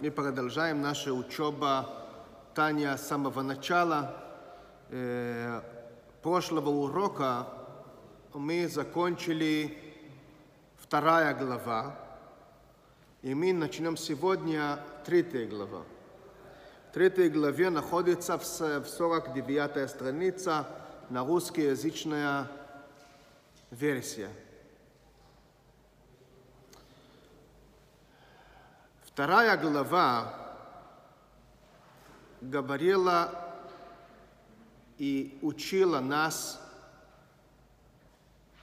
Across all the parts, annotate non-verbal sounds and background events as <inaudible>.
Мы продолжаем нашу учебу Таня с самого начала. Э, прошлого урока мы закончили вторая глава, и мы начнем сегодня третья глава. В третьей главе находится в 49 страница на русскоязычная версия. Вторая глава говорила и учила нас,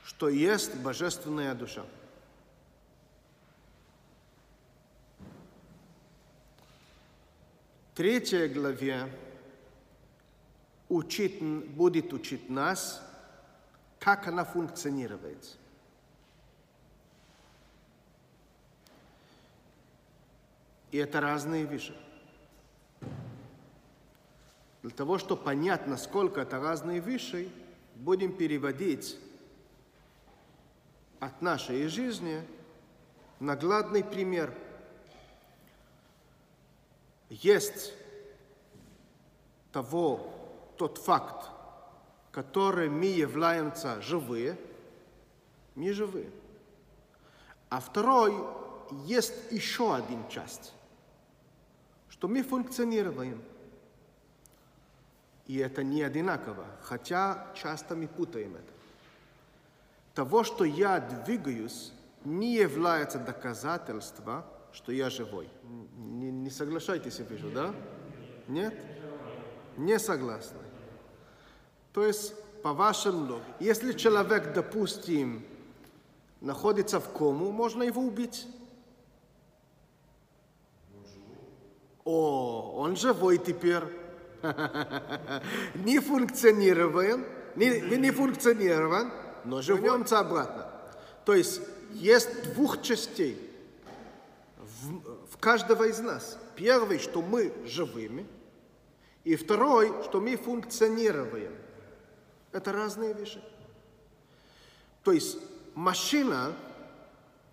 что есть божественная душа. Третья главе учит, будет учить нас, как она функционирует. И это разные вещи. Для того, чтобы понять, насколько это разные вещи, будем переводить от нашей жизни наглядный пример. Есть того, тот факт, который мы являемся живые, мы живые. А второй, есть еще один часть – что мы функционируем. И это не одинаково, хотя часто мы путаем это. Того, что я двигаюсь, не является доказательством, что я живой. Не, не соглашайтесь, я вижу, да? Нет? Не согласны. То есть, по вашему если человек, допустим, находится в кому, можно его убить. О, он живой теперь. <laughs> Не функционируем, не, не функционируем, но живемся обратно. То есть есть двух частей в, в каждого из нас. Первый, что мы живыми, и второй, что мы функционируем. Это разные вещи. То есть машина,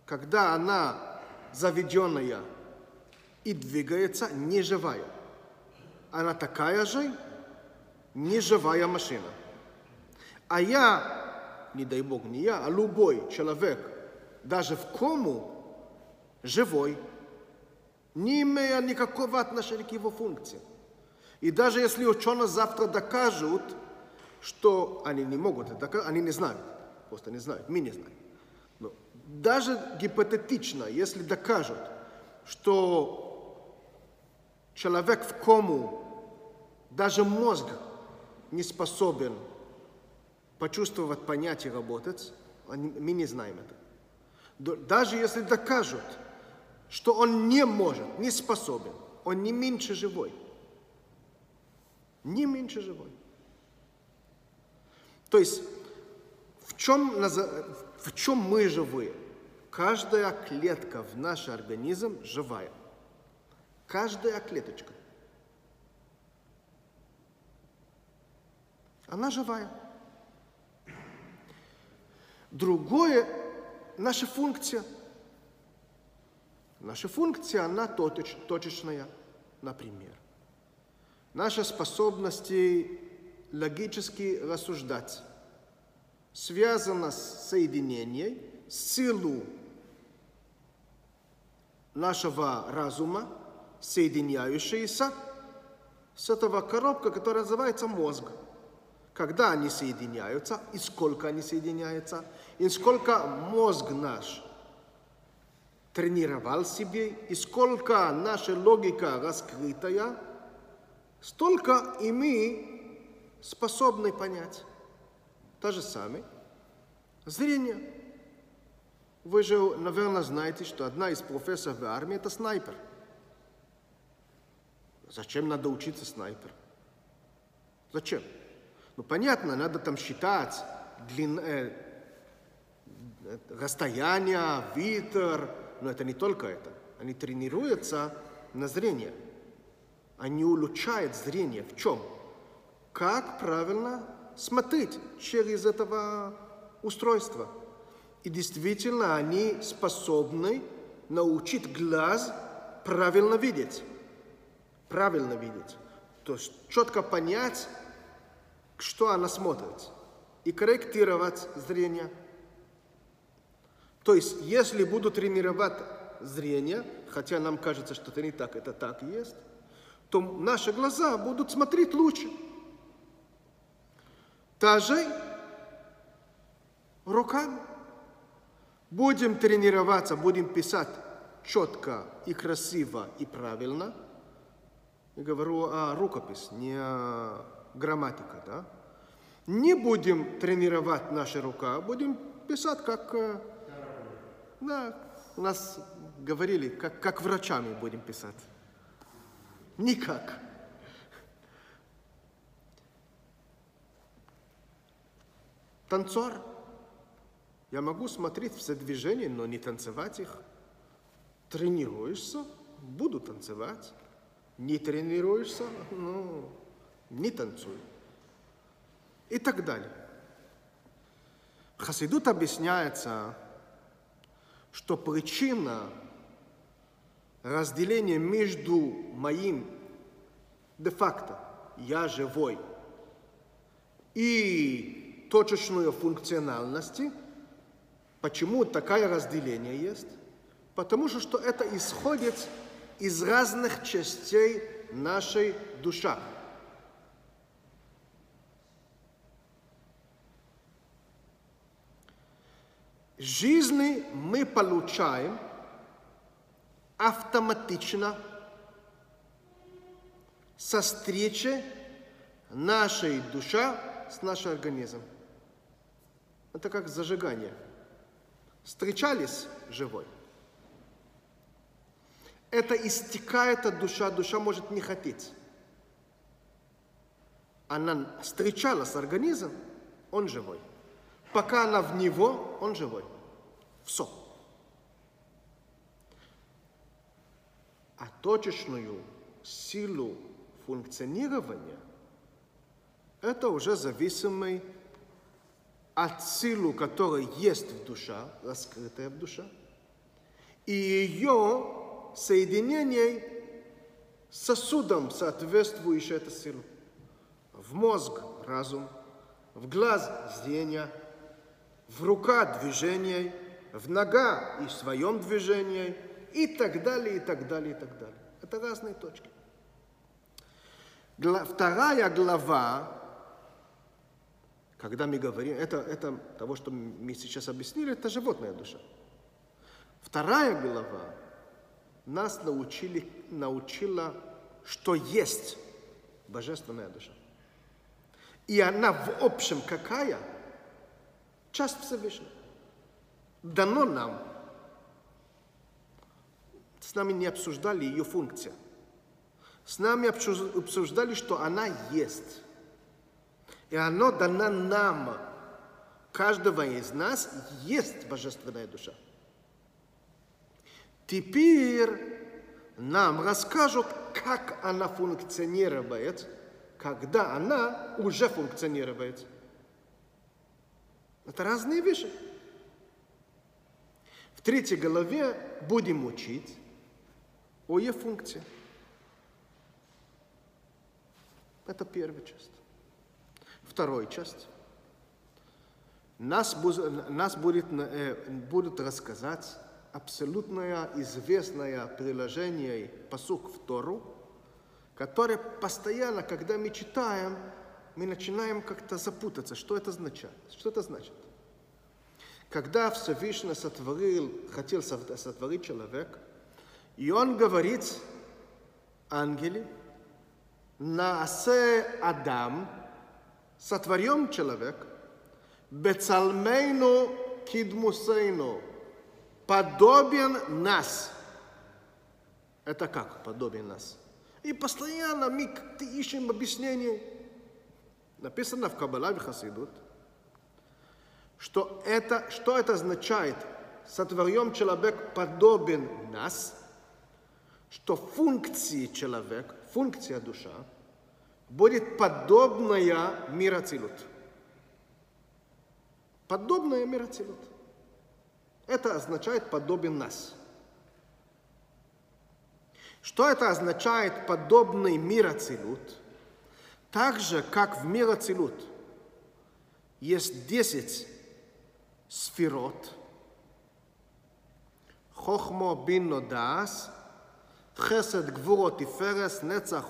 когда она заведенная и двигается неживая. Она такая же неживая машина. А я, не дай Бог, не я, а любой человек, даже в кому, живой, не имея никакого отношения к его функции. И даже если ученые завтра докажут, что они не могут это доказать, они не знают, просто не знают, мы не знаем. Но даже гипотетично, если докажут, что человек в кому даже мозг не способен почувствовать, понять и работать, мы не знаем это. Даже если докажут, что он не может, не способен, он не меньше живой. Не меньше живой. То есть, в чем, в чем мы живые? Каждая клетка в наш организм живая. Каждая клеточка. Она живая. Другое – наша функция. Наша функция, она точеч, точечная. Например, наша способность логически рассуждать связана с соединением, силу нашего разума – соединяющиеся с этого коробка, которая называется мозг. Когда они соединяются, и сколько они соединяются, и сколько мозг наш тренировал себе, и сколько наша логика раскрытая, столько и мы способны понять. То же самое зрение. Вы же, наверное, знаете, что одна из профессоров в армии – это снайпер – Зачем надо учиться снайпер? Зачем? Ну, понятно, надо там считать длин, э, расстояние, ветер, но это не только это. Они тренируются на зрение. Они улучшают зрение. В чем? Как правильно смотреть через этого устройства. И действительно, они способны научить глаз правильно видеть. Правильно видеть. То есть четко понять, что она смотрит. И корректировать зрение. То есть, если буду тренировать зрение, хотя нам кажется, что это не так, это так и есть, то наши глаза будут смотреть лучше. Также руками. Будем тренироваться, будем писать четко и красиво и правильно. Говорю о рукопись, не о грамматика, да? Не будем тренировать наши рука, будем писать как... Э, да, у нас говорили, как, как врачами будем писать. Никак. Танцор. Я могу смотреть все движения, но не танцевать их. Тренируешься, буду танцевать. Не тренируешься, ну, не танцуй. И так далее. Хасидут объясняется, что причина разделения между моим де-факто «я живой» и точечной функциональности, почему такое разделение есть? Потому что, что это исходит из разных частей нашей души. Жизни мы получаем автоматично со встречи нашей души с нашим организмом. Это как зажигание. Встречались живой. Это истекает от душа, душа может не хотеть. Она встречалась с организмом, он живой. Пока она в него, он живой. Все. А точечную силу функционирования это уже зависимый от силы, которая есть в душе, раскрытая в душе, и ее соединение с сосудом, соответствующей этой силе. В мозг – разум, в глаз – зрение, в рука – движение, в нога и в своем движении, и так далее, и так далее, и так далее. Это разные точки. Вторая глава когда мы говорим, это, это того, что мы сейчас объяснили, это животная душа. Вторая глава нас научили, научила, что есть божественная душа. И она в общем какая? Часть Всевышнего. Дано нам. С нами не обсуждали ее функция. С нами обсуждали, что она есть. И оно дано нам. Каждого из нас есть божественная душа. Теперь нам расскажут, как она функционирует, когда она уже функционирует. Это разные вещи. В третьей главе будем учить о ее функции. Это первая часть. Вторая часть. Нас, нас будет, э, будут рассказать абсолютное известное приложение посук в Тору, которое постоянно, когда мы читаем, мы начинаем как-то запутаться, что это означает. Что это значит? Когда Всевышний сотворил, хотел сотворить человека, и он говорит ангеле, Наасе Адам, сотворен человек, Бецалмейну кидмусейну, подобен нас. Это как подобен нас? И постоянно мы ищем объяснение. Написано в Каббала в Хасидут, что это, что это означает? Сотворен человек подобен нас, что функции человека, функция душа – будет подобная мирацилут. Подобная мирацилут. Это означает подобен нас. Что это означает подобный мироцелют? Так же, как в мироцелют есть 10 сферот, хохмо бин нодас, хесед гвурот и ферес,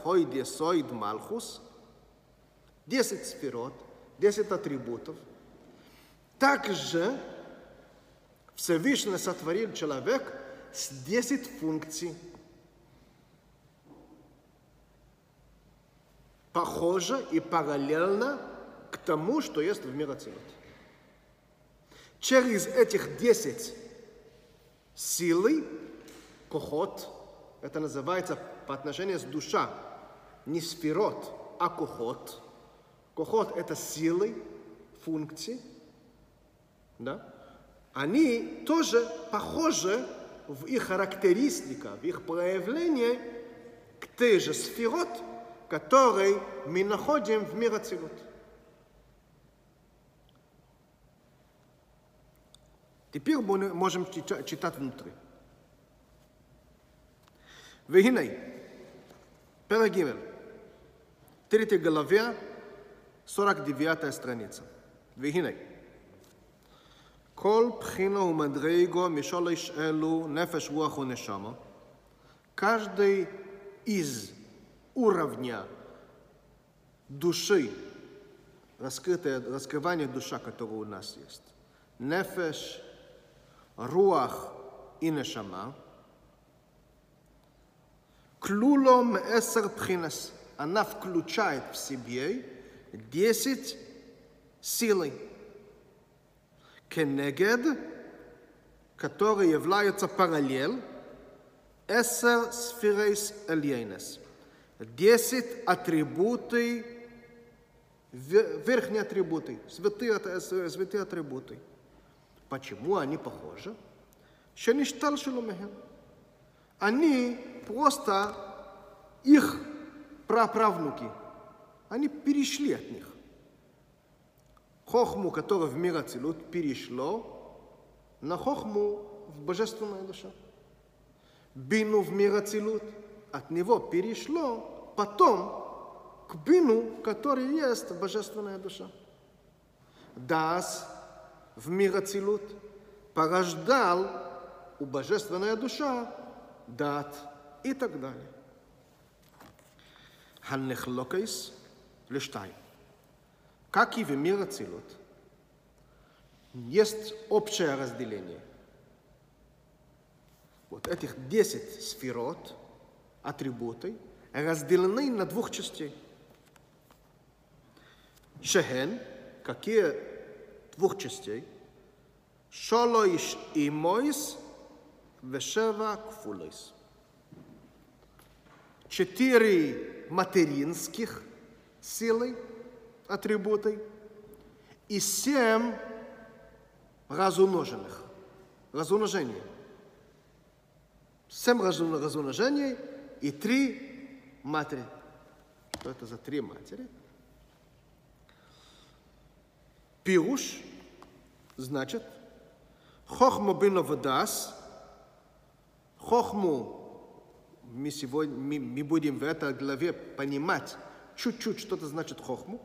хойд есоид малхус, 10 сферот, 10 атрибутов, также Всевышний сотворил человек с 10 функций. Похоже и параллельно к тому, что есть в мире Ацилут. Через этих 10 силы, кохот, это называется по отношению с душа, не сферот, а кохот. Кохот – это силы, функции, да? Они тоже похожи в их характеристиках, в их проявлении к той же сферот, который мы находим в мире Ацилут. Теперь мы можем читать внутри. והנה, פרק ג', תראי גלביה, סורק דביית страница. והנה, כל בחינה ומדרגו משולש אלו נפש, רוח ונשמה, каждый из уровня души, раскрытое, раскрывание душа, которое у нас есть, нефеш, руах и нешама, клулом эсер пхинес, она включает в себе 10 силой, Кенегед, которые являются параллель, эсер сферейс эльейнес, 10 атрибуты, верхние атрибуты, святые, святые атрибуты – Почему они похожи? Шеништал шеломехем. Они просто их праправнуки. Они перешли от них. Хохму, которая в мир Ацилут, перешло на хохму в божественную душу. Бину в мир Ацилут, от него перешло потом к бину, который есть в божественная душа. Дас в мир Ацилут, порождал у божественная душа дат и так далее. Ханнехлокайс лиштай. Как и в мир Ацилут, есть общее разделение. Вот этих 10 сферот, атрибуты, разделены на двух частей. Шехен, какие двух частей. Шолоиш и Мойс, Вешева Кфулойс. Четыре материнских силы, атрибуты, и семь разумноженных, разумножений. Семь разумножений и три матери. Что это за три матери? Пируш значит хохму вадас, хохму мы сегодня мы, мы будем в этой главе понимать чуть-чуть, что это значит хохму.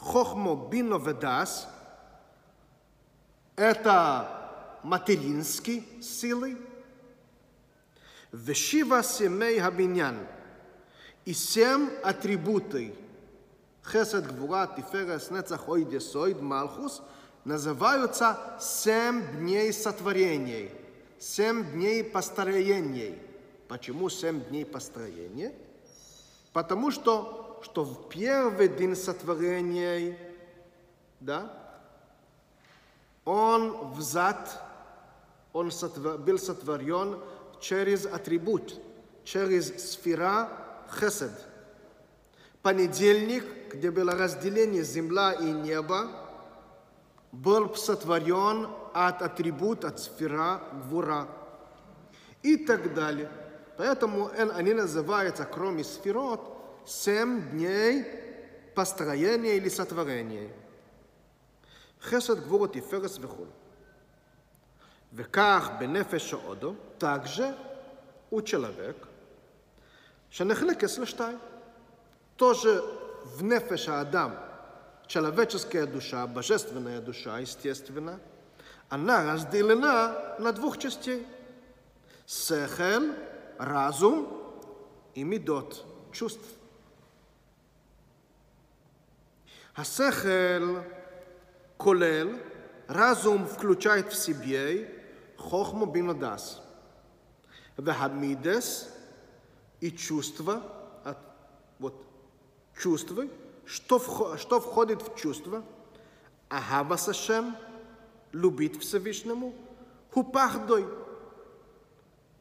Хохму бина вадас это материнские силы. Вешива семей хабиньян и семь атрибуты Хесед, Гвура, Тиферес, Нецах, Ойд, Есоид, Малхус называются семь дней сотворений, семь дней построений. Почему семь дней построения? Потому что, что в первый день сотворения, да, он взят, он сотвор, был сотворен через атрибут, через сфера хесед – понедельник, где было разделение земля и небо, был сотворен от атрибута, от сфера, гвура и так далее. Поэтому они называются, кроме сферот, семь дней построения или сотворения. חסד גבורות תפארס וכו'. וכך בנפש העודו, также у человека שנחלקת לשתיים. Тоже в нефеша Адам, человеческая душа, божественная душа, естественно, она разделена на двух частей. Сехел, разум и медот, чувств. השכל כולל, разум включает в себе חוכמה בינה דס. והמידס и чувство, от, вот чувства, что, вхо, что входит в чувство, Ахава Сашем, любить Всевышнему, хупахдой,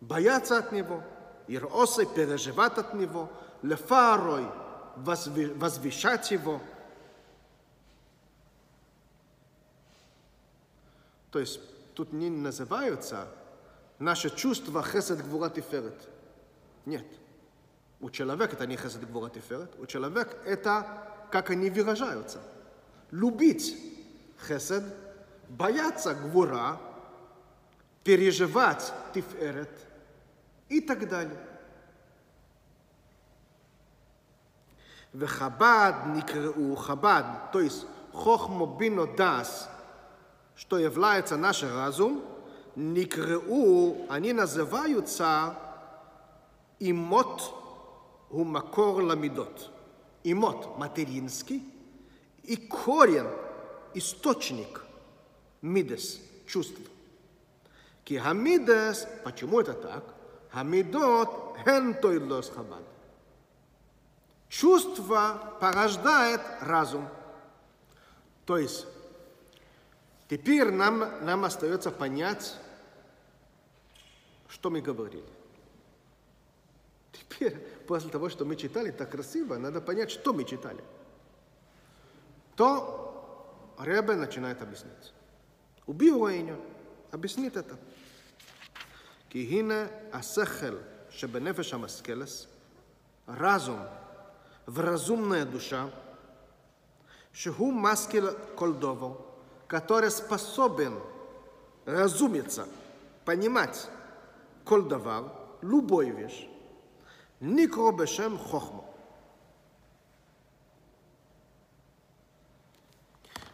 бояться от Него, иросой, переживать от Него, лефарой, возвещать Его. То есть тут не называются наши чувства хесед гвура тиферет. Нет. У человека это не хесед гвура тиферет. У человека это как они выражаются. Любить хесед, бояться гвура, переживать тиферет и так далее. וחב"ד נקראו חב"ד, то есть חוכמו בינו דס что является наш разум, Никреу, они называются имот гумакор ламидот. Имот – материнский, и корень – источник мидес – чувств. Кихамидес, почему это так? Хамидот хентойлос хабад. Чувство порождает разум. То есть Теперь нам, нам остается понять, что мы говорили. Теперь, после того, что мы читали так красиво, надо понять, что мы читали. То Ребе начинает объяснять. Убил Уэйня, объяснит это. Кихина асахел шебенефеш амаскелес, разум, вразумная душа, шеху маскел колдово, который способен разумиться, понимать колдовал, любой вещь, Никро Бешем Хохма.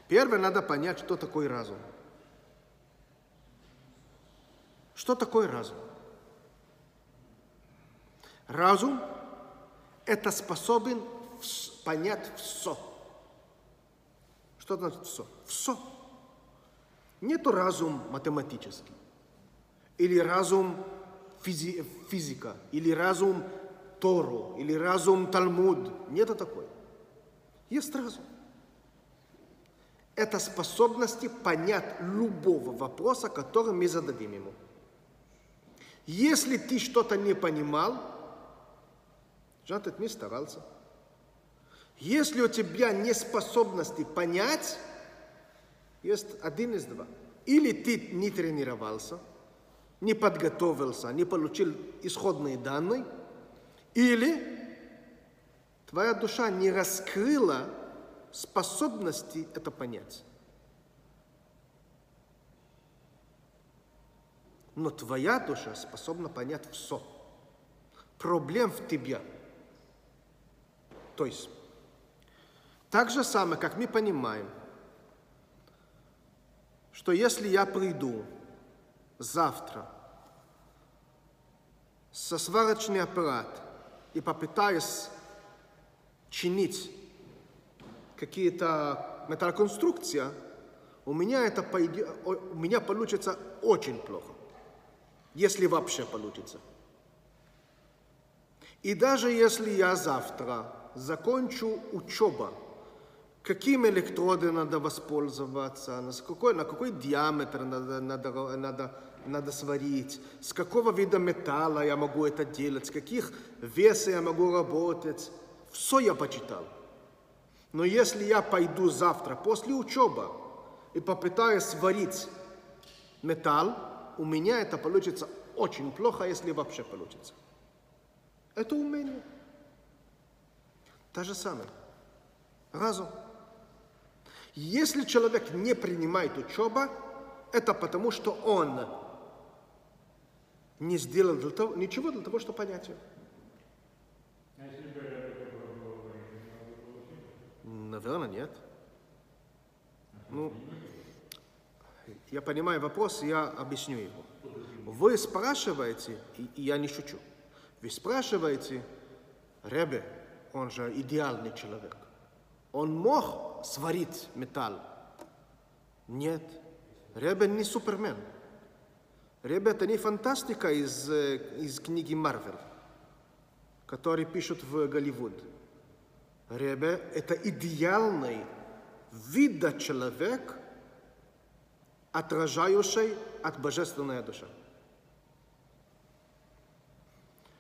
Первое, надо понять, что такое разум. Что такое разум? Разум – это способен понять все. Что значит все? Все. Нету разум математический, или разум физи физика, или разум Тору, или разум Талмуд. Нету такой. Есть разум. Это способности понять любого вопроса, который мы зададим ему. Если ты что-то не понимал, значит, не старался. Если у тебя нет способности понять, есть один из два. Или ты не тренировался, не подготовился, не получил исходные данные, или твоя душа не раскрыла способности это понять. Но твоя душа способна понять все. Проблем в тебе. То есть, так же самое, как мы понимаем, что если я приду завтра со сварочный аппарат и попытаюсь чинить какие-то металлоконструкции, у меня это пойдет, у меня получится очень плохо если вообще получится. И даже если я завтра закончу учебу, каким электроды надо воспользоваться, на какой, на какой диаметр надо, надо, надо, надо сварить, с какого вида металла я могу это делать, с каких весов я могу работать, все я почитал. Но если я пойду завтра после учебы и попытаюсь сварить металл, у меня это получится очень плохо, если вообще получится. Это умение. То же самое. Разум. Если человек не принимает учеба, это потому, что он не сделал для того, ничего для того, чтобы понять ее. Наверное, нет. Ну, я понимаю вопрос, я объясню его. Вы спрашиваете, и, и я не шучу, вы спрашиваете, Ребе, он же идеальный человек он мог сварить металл? Нет. Ребе не супермен. Ребе это не фантастика из, из книги Марвел, который пишут в Голливуд. Ребе это идеальный вида человек, отражающий от божественной души.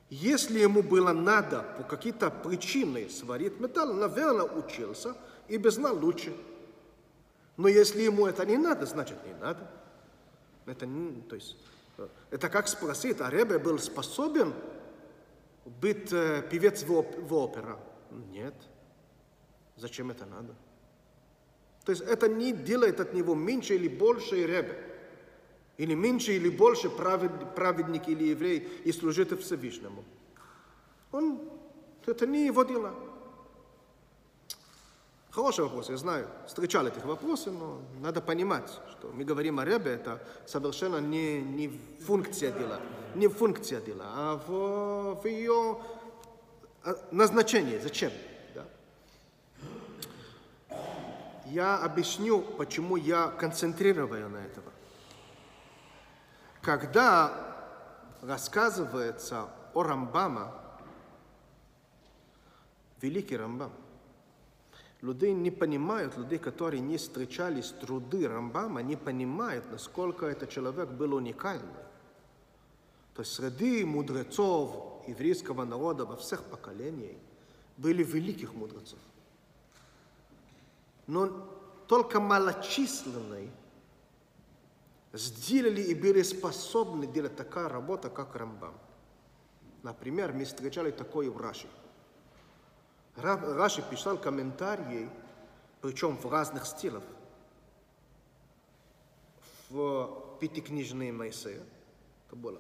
Если ему было надо по какие-то причины сварить металл, наверное, учился и бы знал лучше. Но если ему это не надо, значит не надо. Это, то есть, это как спросить, а Ребе был способен быть э, певец в, оп в опера? Нет. Зачем это надо? То есть это не делает от него меньше или больше Ребе. Или меньше или больше правед, праведник или еврей и служитель Всевышнему. Он, это не его дела. Хороший вопрос, я знаю. Встречал этих вопросов, но надо понимать, что мы говорим о Ребе, это совершенно не, не функция дела, не функция дела, а в, в ее назначении. Зачем? Да? Я объясню, почему я концентрирую на этом. Когда рассказывается о Рамбама, великий Рамбам, люди не понимают, люди, которые не встречались труды Рамбама, не понимают, насколько этот человек был уникальный. То есть среди мудрецов еврейского народа во всех поколениях были великих мудрецов. Но только малочисленные сделали и были способны делать такая работа, как Рамбам. Например, мы встречали такое в Раши. Раши писал комментарии, причем в разных стилях. В пятикнижные Моисея, это было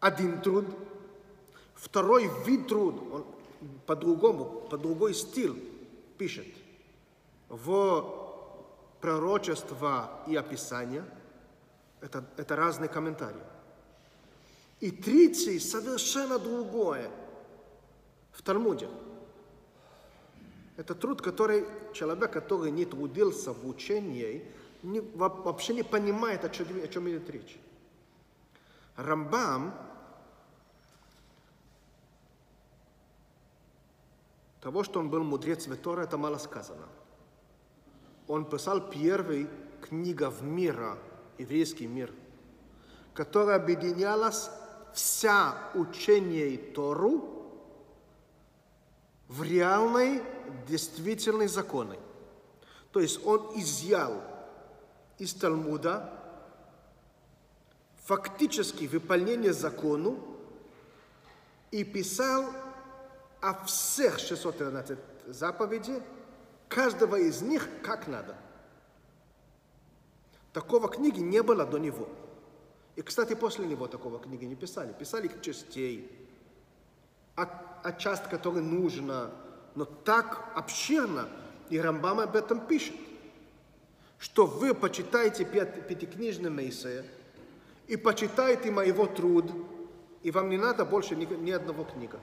один труд, второй вид труд, он по-другому, по другой стиль пишет. В пророчества и описания, это, это разные комментарии. И третий совершенно другое в Талмуде. Это труд, который человек, который не трудился в учении, не, вообще не понимает, о чем, о чем идет речь. Рамбам того, что он был мудрец Ветора, это мало сказано он писал первый книга в мира, еврейский мир, которая объединялась вся учение Тору в реальной, действительной законы. То есть он изъял из Талмуда фактически выполнение закону и писал о всех 613 заповедей каждого из них как надо. Такого книги не было до него. И, кстати, после него такого книги не писали. Писали частей, а, а часть, которая нужна, но так обширно, и Рамбам об этом пишет, что вы почитаете пятикнижный Моисея и почитаете моего труд, и вам не надо больше ни, ни одного книга.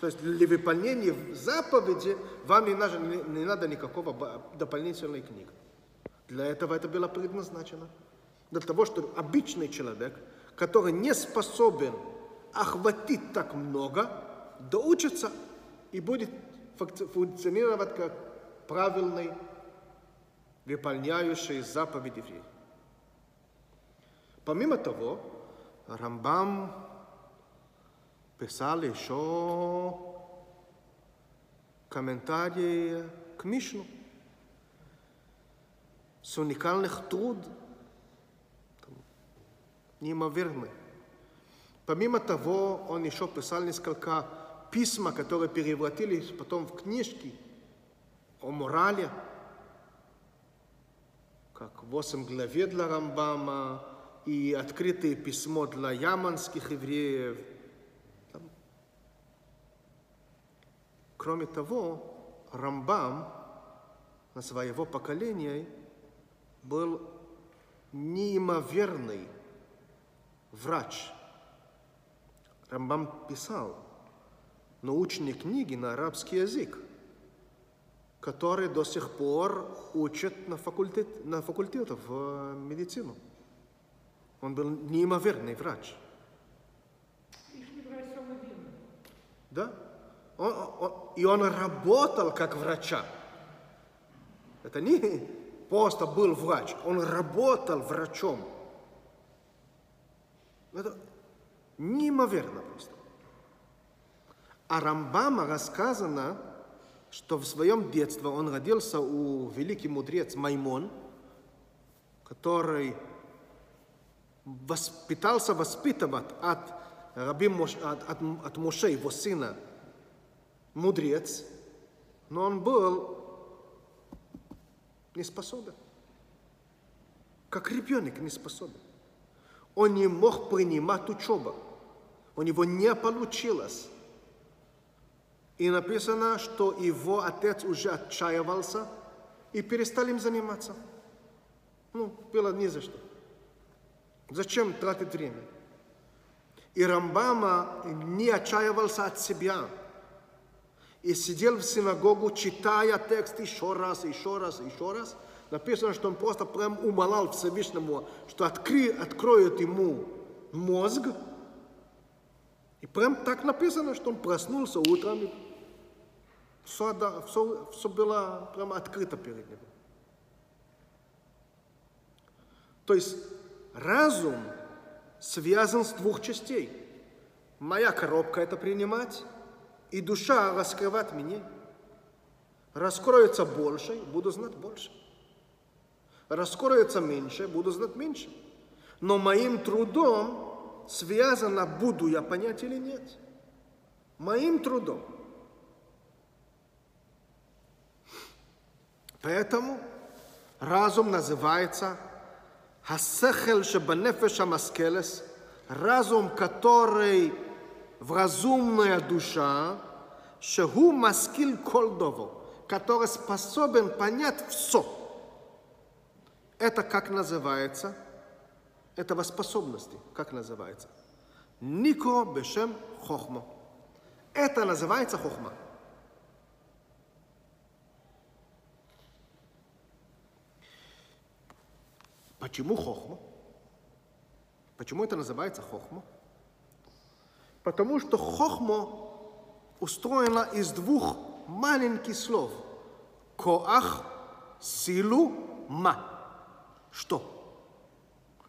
То есть для выполнения заповеди вам не надо, не, не надо никакого дополнительной книги. Для этого это было предназначено. Для того, чтобы обычный человек, который не способен охватить так много, доучится и будет функционировать как правильный, выполняющий заповеди еврей. Помимо того, Рамбам писал еще комментарии к Мишну с уникальных труд, неимоверный. Помимо того, он еще писал несколько письма, которые превратились потом в книжки о морали, как восемь главе для Рамбама и открытое письмо для яманских евреев – Кроме того, Рамбам на своего поколения был неимоверный врач. Рамбам писал научные книги на арабский язык, которые до сих пор учат на, факультет, на факультетах в медицину. Он был неимоверный врач. Да? Он, он, и он работал как врача. Это не просто был врач, он работал врачом. Это неимоверно просто. А Рамбама рассказано, что в своем детстве он родился у великий мудрец Маймон, который воспитался воспитывать от Раби Мош, от, от, от Моше, его сына, мудрец, но он был не способен. Как ребенок не способен. Он не мог принимать учебу. У него не получилось. И написано, что его отец уже отчаивался и перестал им заниматься. Ну, было ни за что. Зачем тратить время? И Рамбама не отчаивался от себя – и сидел в синагогу, читая текст еще раз, еще раз, еще раз. Написано, что он просто прям умолял Всевышнему, что откри, откроет ему мозг. И прям так написано, что он проснулся утром, и все, да, все, все было прямо открыто перед ним. То есть разум связан с двух частей. Моя коробка это принимать, и душа раскрывать меня. Раскроется больше, буду знать больше. Раскроется меньше, буду знать меньше. Но моим трудом связано, буду я понять или нет. Моим трудом. Поэтому разум называется Хасехел Шабанефеша Маскелес, разум, который вразумная душа, шагу маскил колдово, который способен понять все. Это как называется? Этого способности, как называется? Нико бешем хохма. Это называется хохма. Почему хохма? Почему это называется хохма? Потому что хохма устроена из двух маленьких слов. Коах, силу, ма. Что?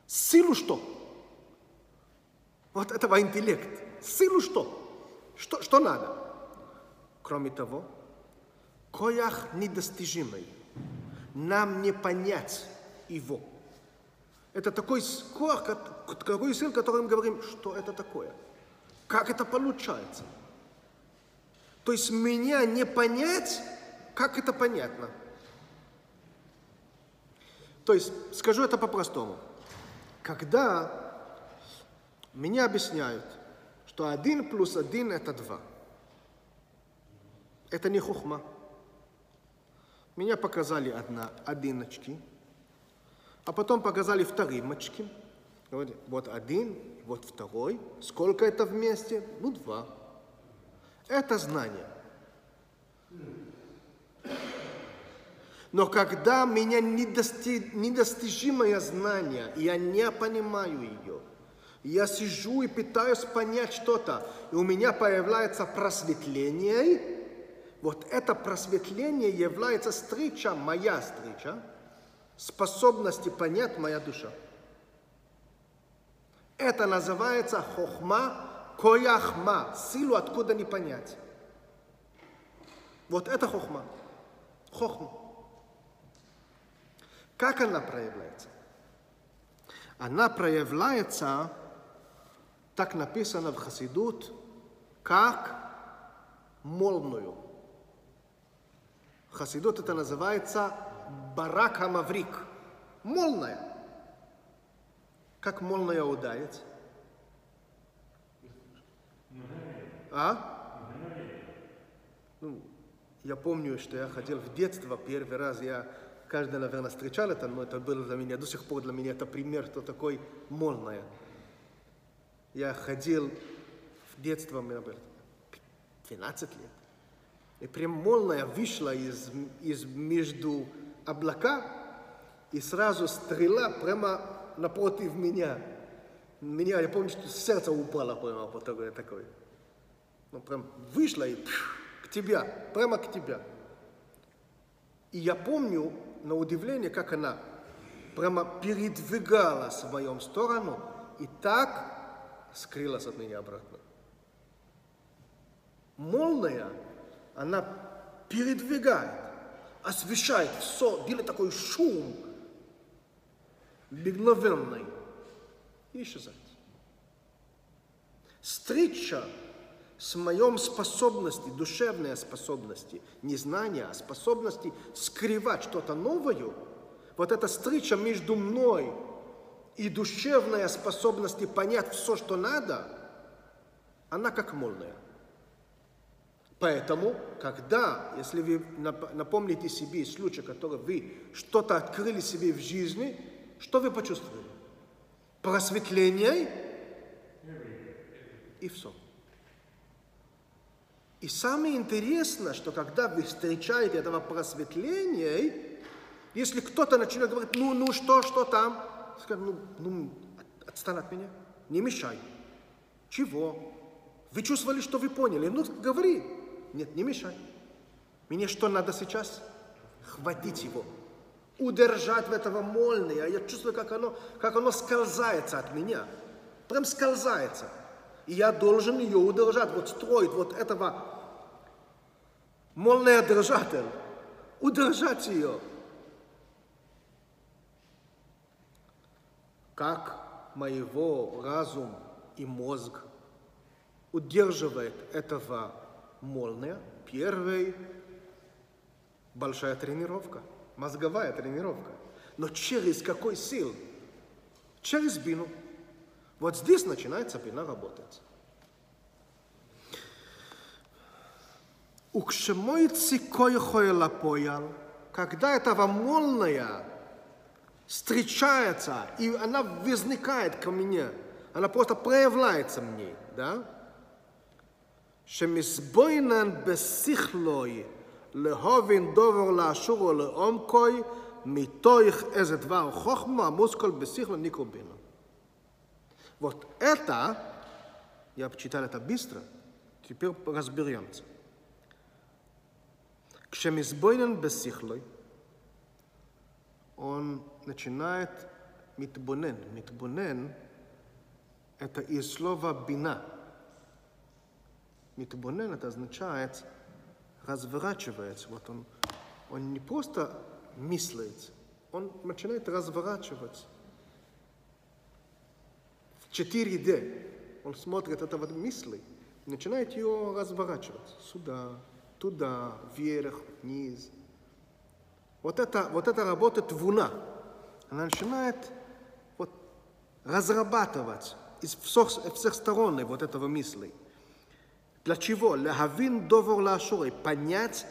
Силу что? Вот этого интеллект. Силу что? Что, что надо? Кроме того, коях недостижимый. Нам не понять его. Это такой скор, такой сил, которым говорим, что это такое. Как это получается? То есть меня не понять, как это понятно? То есть, скажу это по-простому. Когда меня объясняют, что один плюс один это два, это не хухма. Меня показали одна, один очки, а потом показали вторые очки. Вот один, вот второй. Сколько это вместе? Ну, два. Это знание. Но когда меня недости... недостижимое знание, и я не понимаю ее, я сижу и пытаюсь понять что-то, и у меня появляется просветление, вот это просветление является встреча, моя встреча, способности понять моя душа. Это называется хохма кояхма, силу откуда не понять. Вот это хохма. Хохма. Как она проявляется? Она проявляется, так написано в Хасидут, как молною. Хасидут это называется барака маврик. Молная. Как молния ударить? А? Ну, Я помню, что я ходил в детство, первый раз я каждый, наверное, встречал это, но это было для меня, до сих пор для меня это пример, что такой молния. Я ходил в детство, мне было 12 лет. И прям молния вышла из, из между облака, и сразу стрела прямо напротив меня. Меня, я помню, что сердце упало прямо вот такое. такое. Ну, прям вышла и пш, к тебя, прямо к тебя. И я помню, на удивление, как она прямо передвигалась в мою сторону и так скрылась от меня обратно. Молния, она передвигает, освещает все, делает такой шум мгновенный и исчезает. Встреча с моем способности, душевной способности, не знания, а способности скрывать что-то новое, вот эта встреча между мной и душевная способности понять все, что надо, она как молния. Поэтому, когда, если вы напомните себе случай, который вы что-то открыли себе в жизни, что вы почувствовали? Просветление и все. И самое интересное, что когда вы встречаете этого просветления, если кто-то начинает говорить, ну, ну, что, что там, скажет, ну, ну, отстань от меня, не мешай. Чего? Вы чувствовали, что вы поняли? Ну, говори. Нет, не мешай. Мне что надо сейчас? Хватить его. Удержать в этого молния. Я чувствую, как оно, как оно скользается от меня. Прям скользается. И я должен ее удержать, вот строить вот этого молния держатель. Удержать ее. Как моего разум и мозг удерживает этого молния, первая большая тренировка, мозговая тренировка. Но через какой сил? Через бину. Вот здесь начинается бина работать. Укшемой цикой хойлапоял, когда эта волная встречается, и она возникает ко мне, она просто проявляется мне, да? Шемисбойнан бесихлой – להובין דובר לאשורו לעומקוי מתוך איזה דבר חוכמה המושכל בשכלו ניקרו בינו. Вот это, я почитал это быстро, теперь разберемся. Кшемизбойнен бессихлой, он начинает митбонен. Митбонен – это из слова бина – Митбонен это означает разворачивается. Вот он, он не просто мыслит, он начинает разворачивать. В 4D он смотрит это вот мысли, начинает ее разворачивать сюда, туда, вверх, вниз. Вот это, вот это работа твуна. Она начинает вот разрабатывать из всех, всех сторон вот этого мысли. Для чего? Лахавин довор лашурой. Понять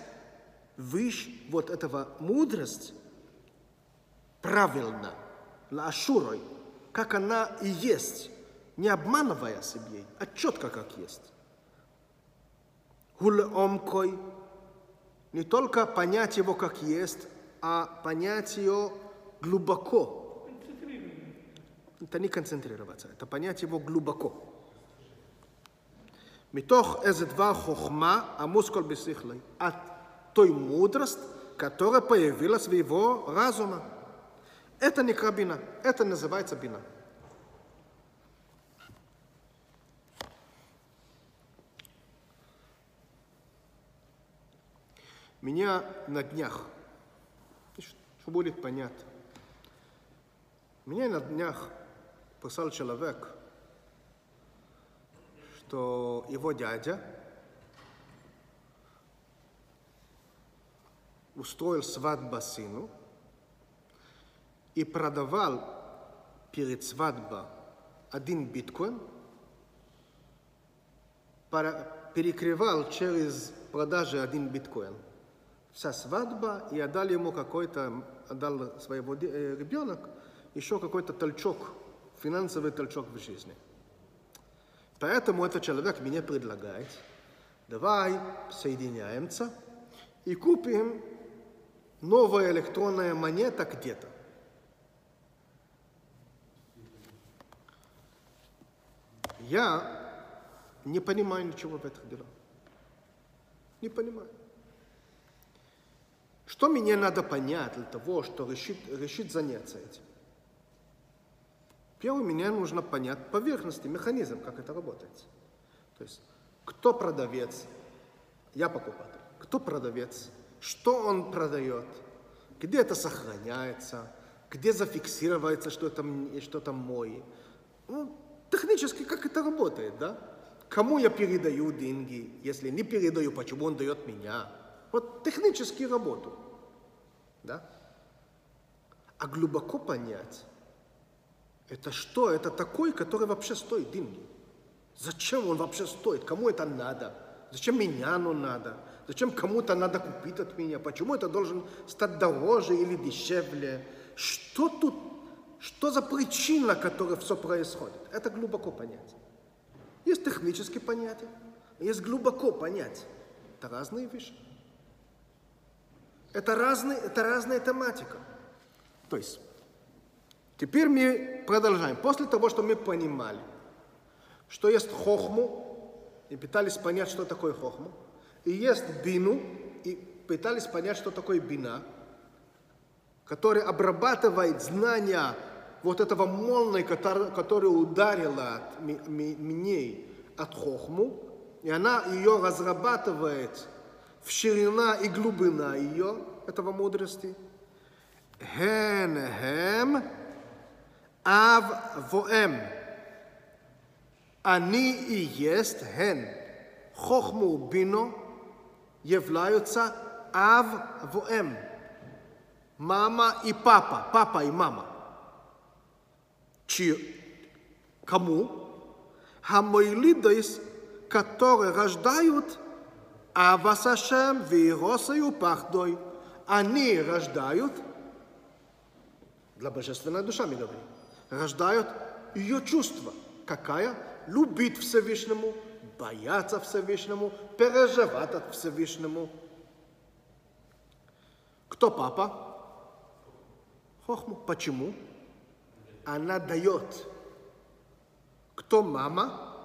выш вот этого мудрость правильно, лашурой, как она и есть, не обманывая себе, а четко как есть. Хулеомкой, не только понять его как есть, а понять его глубоко. Это не концентрироваться, это понять его глубоко. Митох эзедва хохма, а мускул бесихлой. От той мудрости, которая появилась в его разуме. Это не крабина, это называется бина. Меня на днях, что будет понятно, меня на днях писал человек – что его дядя устроил свадьбу сыну и продавал перед свадьбой один биткоин, перекрывал через продажи один биткоин. вся свадьба, и отдали ему какой-то, отдал своего э, ребенок, еще какой-то толчок, финансовый толчок в жизни. Поэтому этот человек мне предлагает, давай соединяемся и купим новая электронная монета где-то. Я не понимаю ничего в этих делах. Не понимаю. Что мне надо понять для того, что решить, решить заняться этим? Первое, мне нужно понять поверхностный механизм, как это работает. То есть, кто продавец? Я покупатель. Кто продавец? Что он продает? Где это сохраняется? Где зафиксируется, что это, что это мой? Ну, технически, как это работает, да? Кому я передаю деньги? Если не передаю, почему он дает меня? Вот технически работу, да? А глубоко понять, это что? Это такой, который вообще стоит деньги. Зачем он вообще стоит? Кому это надо? Зачем меня оно надо? Зачем кому-то надо купить от меня? Почему это должен стать дороже или дешевле? Что тут? Что за причина, которая все происходит? Это глубоко понять. Есть технические понятия, есть глубоко понять. Это разные вещи. Это, разные, это разная тематика. То есть, теперь мы продолжаем. После того, что мы понимали, что есть хохму, и пытались понять, что такое хохму, и есть бину, и пытались понять, что такое бина, который обрабатывает знания вот этого который, которая ударила от меня от хохму, и она ее разрабатывает в ширина и глубина ее, этого мудрости. Хен воэм. Они и есть хен. Хохму бино являются ав воэм. Мама и папа, папа и мама. Чи, кому? Хамойлидос, которые рождают Авасашем виросаю пахдой. Они рождают, для божественной душа мы говорим, рождают ее чувство. Какая? Любить Всевышнему, бояться Всевышнему, переживать от Всевышнему. Кто папа? Хохму. Почему? Она дает. Кто мама?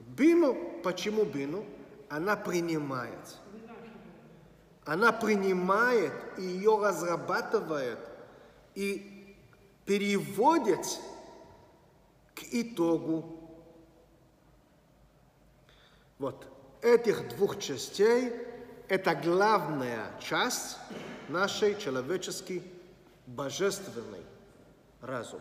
Бину. Почему бину? Она принимает. Она принимает и ее разрабатывает и переводит к итогу. Вот этих двух частей это главная часть нашей человеческой божественной разум.